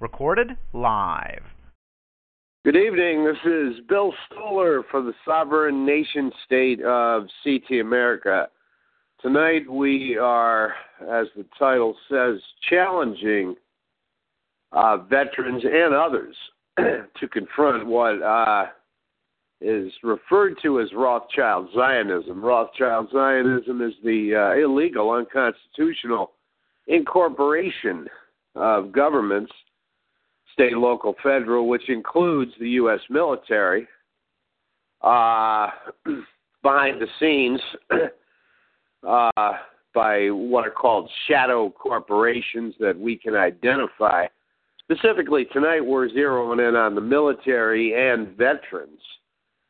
Recorded live. Good evening. This is Bill Stoller for the sovereign nation state of CT America. Tonight we are, as the title says, challenging uh, veterans and others to confront what uh, is referred to as Rothschild Zionism. Rothschild Zionism is the uh, illegal, unconstitutional incorporation of governments, state, local, federal, which includes the U.S. military, uh, behind the scenes uh, by what are called shadow corporations that we can identify. Specifically, tonight we're zeroing in on the military and veterans.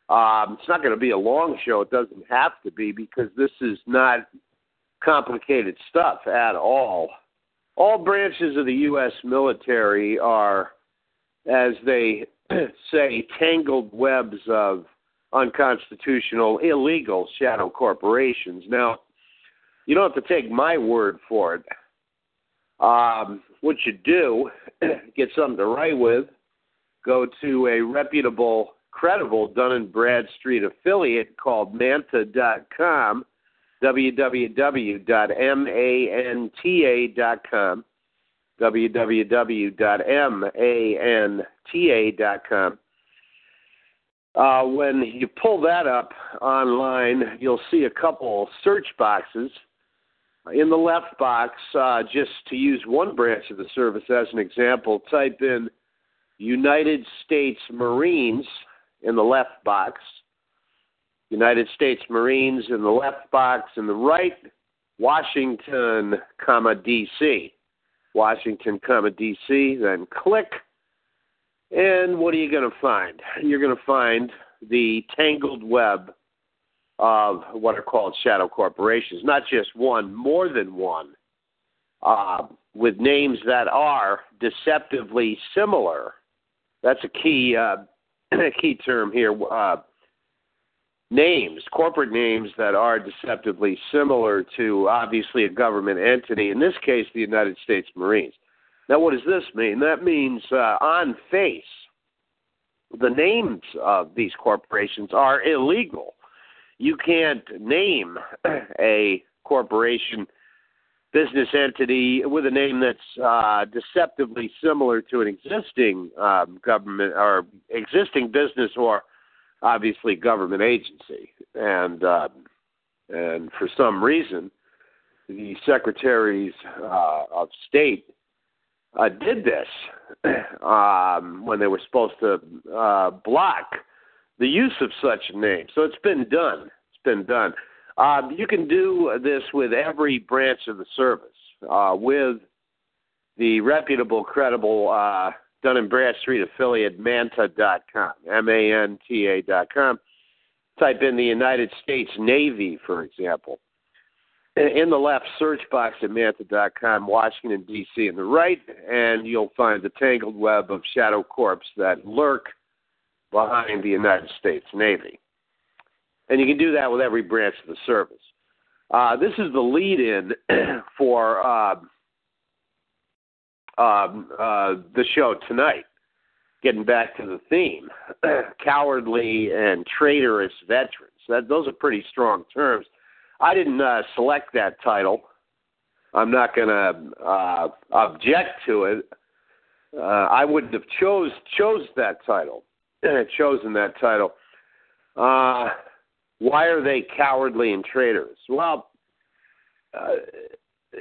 Um, it's not going to be a long show. It doesn't have to be because this is not complicated stuff at all. All branches of the U.S. military are, as they say, tangled webs of unconstitutional, illegal shadow corporations. Now, you don't have to take my word for it. Um, what you do, get something to write with, go to a reputable, credible Dun and Bradstreet affiliate called Manta.com www.manta.com, www.manta.com. Uh, when you pull that up online, you'll see a couple search boxes. In the left box, uh, just to use one branch of the service as an example, type in United States Marines in the left box United States Marines in the left box, in the right, Washington, comma DC. Washington, comma DC. Then click, and what are you going to find? You're going to find the tangled web of what are called shadow corporations. Not just one, more than one, uh, with names that are deceptively similar. That's a key uh, key term here. Uh, names, corporate names that are deceptively similar to obviously a government entity, in this case, the United States Marines. Now, what does this mean? That means uh, on face, the names of these corporations are illegal. You can't name a corporation, business entity with a name that's uh, deceptively similar to an existing um, government or existing business or obviously government agency, and uh, and for some reason, the secretaries uh, of state uh, did this um, when they were supposed to uh, block the use of such a name. So it's been done. It's been done. Um, you can do this with every branch of the service, uh, with the reputable, credible uh, Dun and Bradstreet affiliate Manta.com, M-A-N-T-A.com. Type in the United States Navy, for example. In the left search box at Manta.com, Washington, D.C. in the right, and you'll find the tangled web of shadow corps that lurk behind the United States Navy. And you can do that with every branch of the service. Uh, this is the lead in for. Uh, um, uh, the show tonight. Getting back to the theme, cowardly and traitorous veterans. That those are pretty strong terms. I didn't uh, select that title. I'm not going to uh, object to it. Uh, I wouldn't have chose chose that title, chosen that title. Uh, why are they cowardly and traitorous? Well, uh,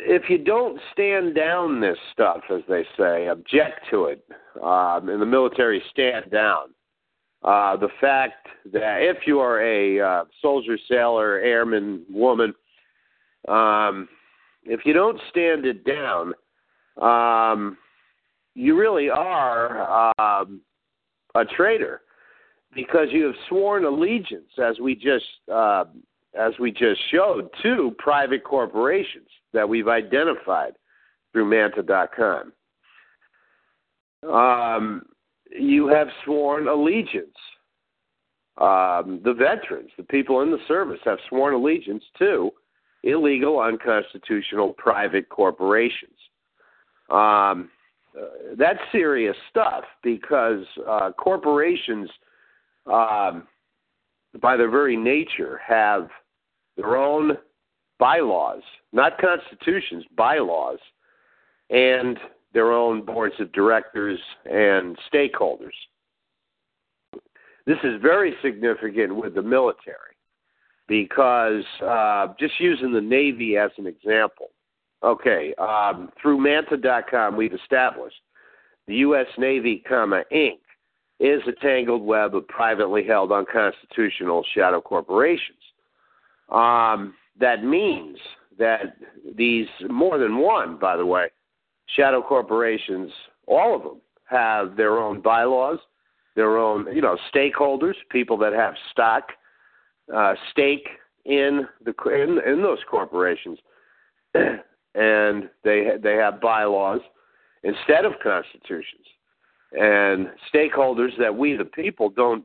if you don't stand down this stuff, as they say, object to it, um, in the military, stand down. Uh, the fact that if you are a uh, soldier, sailor, airman, woman, um, if you don't stand it down, um, you really are um, a traitor because you have sworn allegiance, as we just uh, as we just showed, to private corporations that we've identified through Manta.com. Um, you have sworn allegiance. Um, the veterans, the people in the service, have sworn allegiance to illegal, unconstitutional private corporations. Um, uh, that's serious stuff because uh, corporations, um, by their very nature, have their own bylaws, not constitutions, bylaws, and their own boards of directors and stakeholders. This is very significant with the military because uh, just using the Navy as an example. Okay, um, through Manta.com, we've established the U.S. Navy, comma Inc. is a tangled web of privately held unconstitutional shadow corporations. Um, that means that these more than one, by the way, shadow corporations, all of them have their own bylaws, their own, you know, stakeholders, people that have stock, uh, stake in the in, in those corporations, and they they have bylaws instead of constitutions, and stakeholders that we the people don't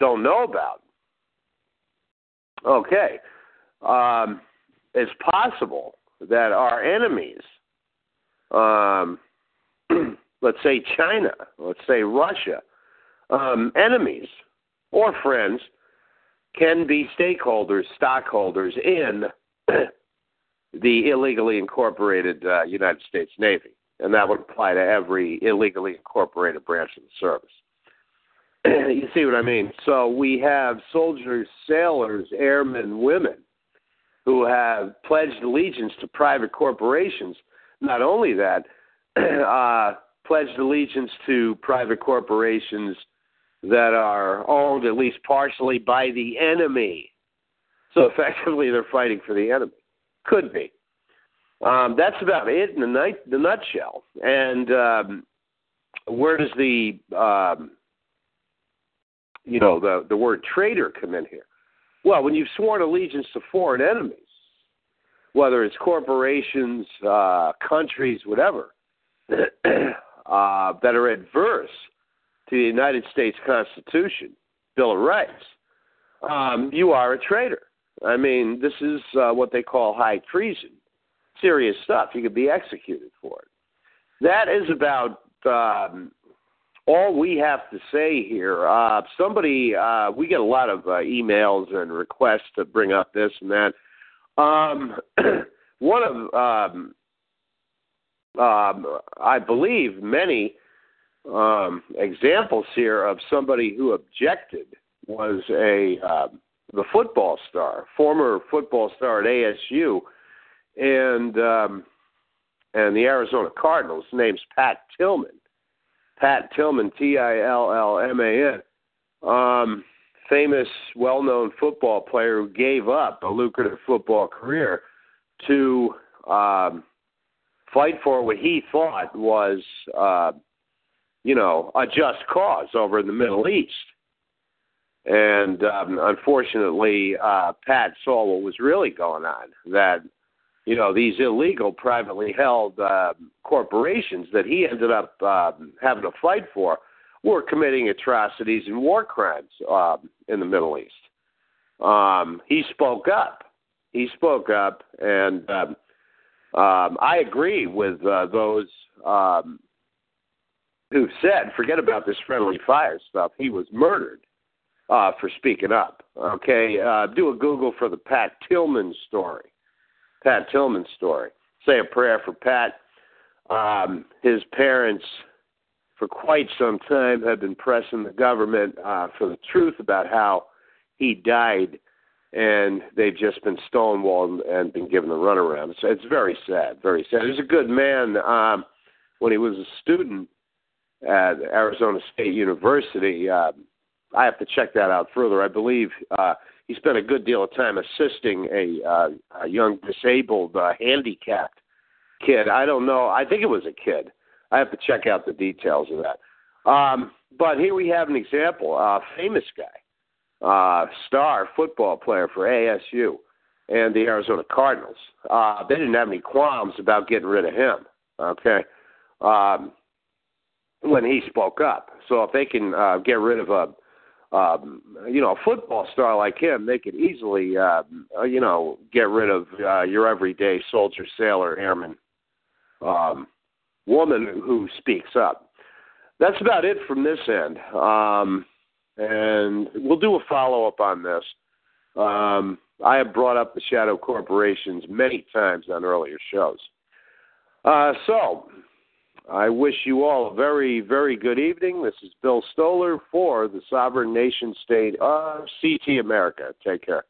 don't know about. Okay, um, it's possible that our enemies, um, let's say China, let's say Russia, um, enemies or friends can be stakeholders, stockholders in the illegally incorporated uh, United States Navy. And that would apply to every illegally incorporated branch of the service. you see what I mean? So we have soldiers, sailors, airmen, women who have pledged allegiance to private corporations. Not only that, uh, pledged allegiance to private corporations that are owned at least partially by the enemy. So effectively, they're fighting for the enemy. Could be. Um, that's about it in the, night, the nutshell. And um, where does the um, you know the the word traitor come in here? Well, when you've sworn allegiance to foreign enemies, whether it's corporations, uh, countries, whatever, uh, that are adverse to the United States Constitution, Bill of Rights, um, you are a traitor. I mean, this is uh, what they call high treason. Serious stuff. You could be executed for it. That is about um, all we have to say here. Uh, somebody, uh, we get a lot of uh, emails and requests to bring up this and that. Um, one of, um, um, I believe, many um, examples here of somebody who objected was a uh, the football star, former football star at ASU, and um, and the Arizona Cardinals. His name's Pat Tillman. Pat Tillman, T I L L M A N. Um, famous, well-known football player who gave up a lucrative football career to um, fight for what he thought was uh, you know, a just cause over in the Middle East. And um, unfortunately, uh, Pat saw what was really going on. That you know these illegal, privately held uh, corporations that he ended up uh, having to fight for were committing atrocities and war crimes uh, in the Middle East. Um, he spoke up. He spoke up, and um, um, I agree with uh, those um, who said, forget about this friendly fire stuff. He was murdered uh, for speaking up. Okay, uh, do a Google for the Pat Tillman story. Pat Tillman's story. Say a prayer for Pat. Um, his parents, for quite some time, have been pressing the government uh, for the truth about how he died, and they've just been stonewalled and been given the runaround. So it's very sad, very sad. He was a good man um, when he was a student at Arizona State University. Uh, I have to check that out further. I believe uh, he spent a good deal of time assisting a, uh, a young disabled, uh, handicapped kid. I don't know. I think it was a kid. I have to check out the details of that. Um, but here we have an example. A uh, famous guy, uh, star football player for ASU and the Arizona Cardinals. Uh, they didn't have any qualms about getting rid of him. Okay. Um, when he spoke up. So if they can uh, get rid of a um, you know, a football star like him, they could easily, uh, you know, get rid of uh, your everyday soldier, sailor, airman, um, woman who speaks up. That's about it from this end. Um, and we'll do a follow up on this. Um, I have brought up the shadow corporations many times on earlier shows. Uh, so, I wish you all a very, very good evening. This is Bill Stoller for the Sovereign Nation State of CT America. Take care.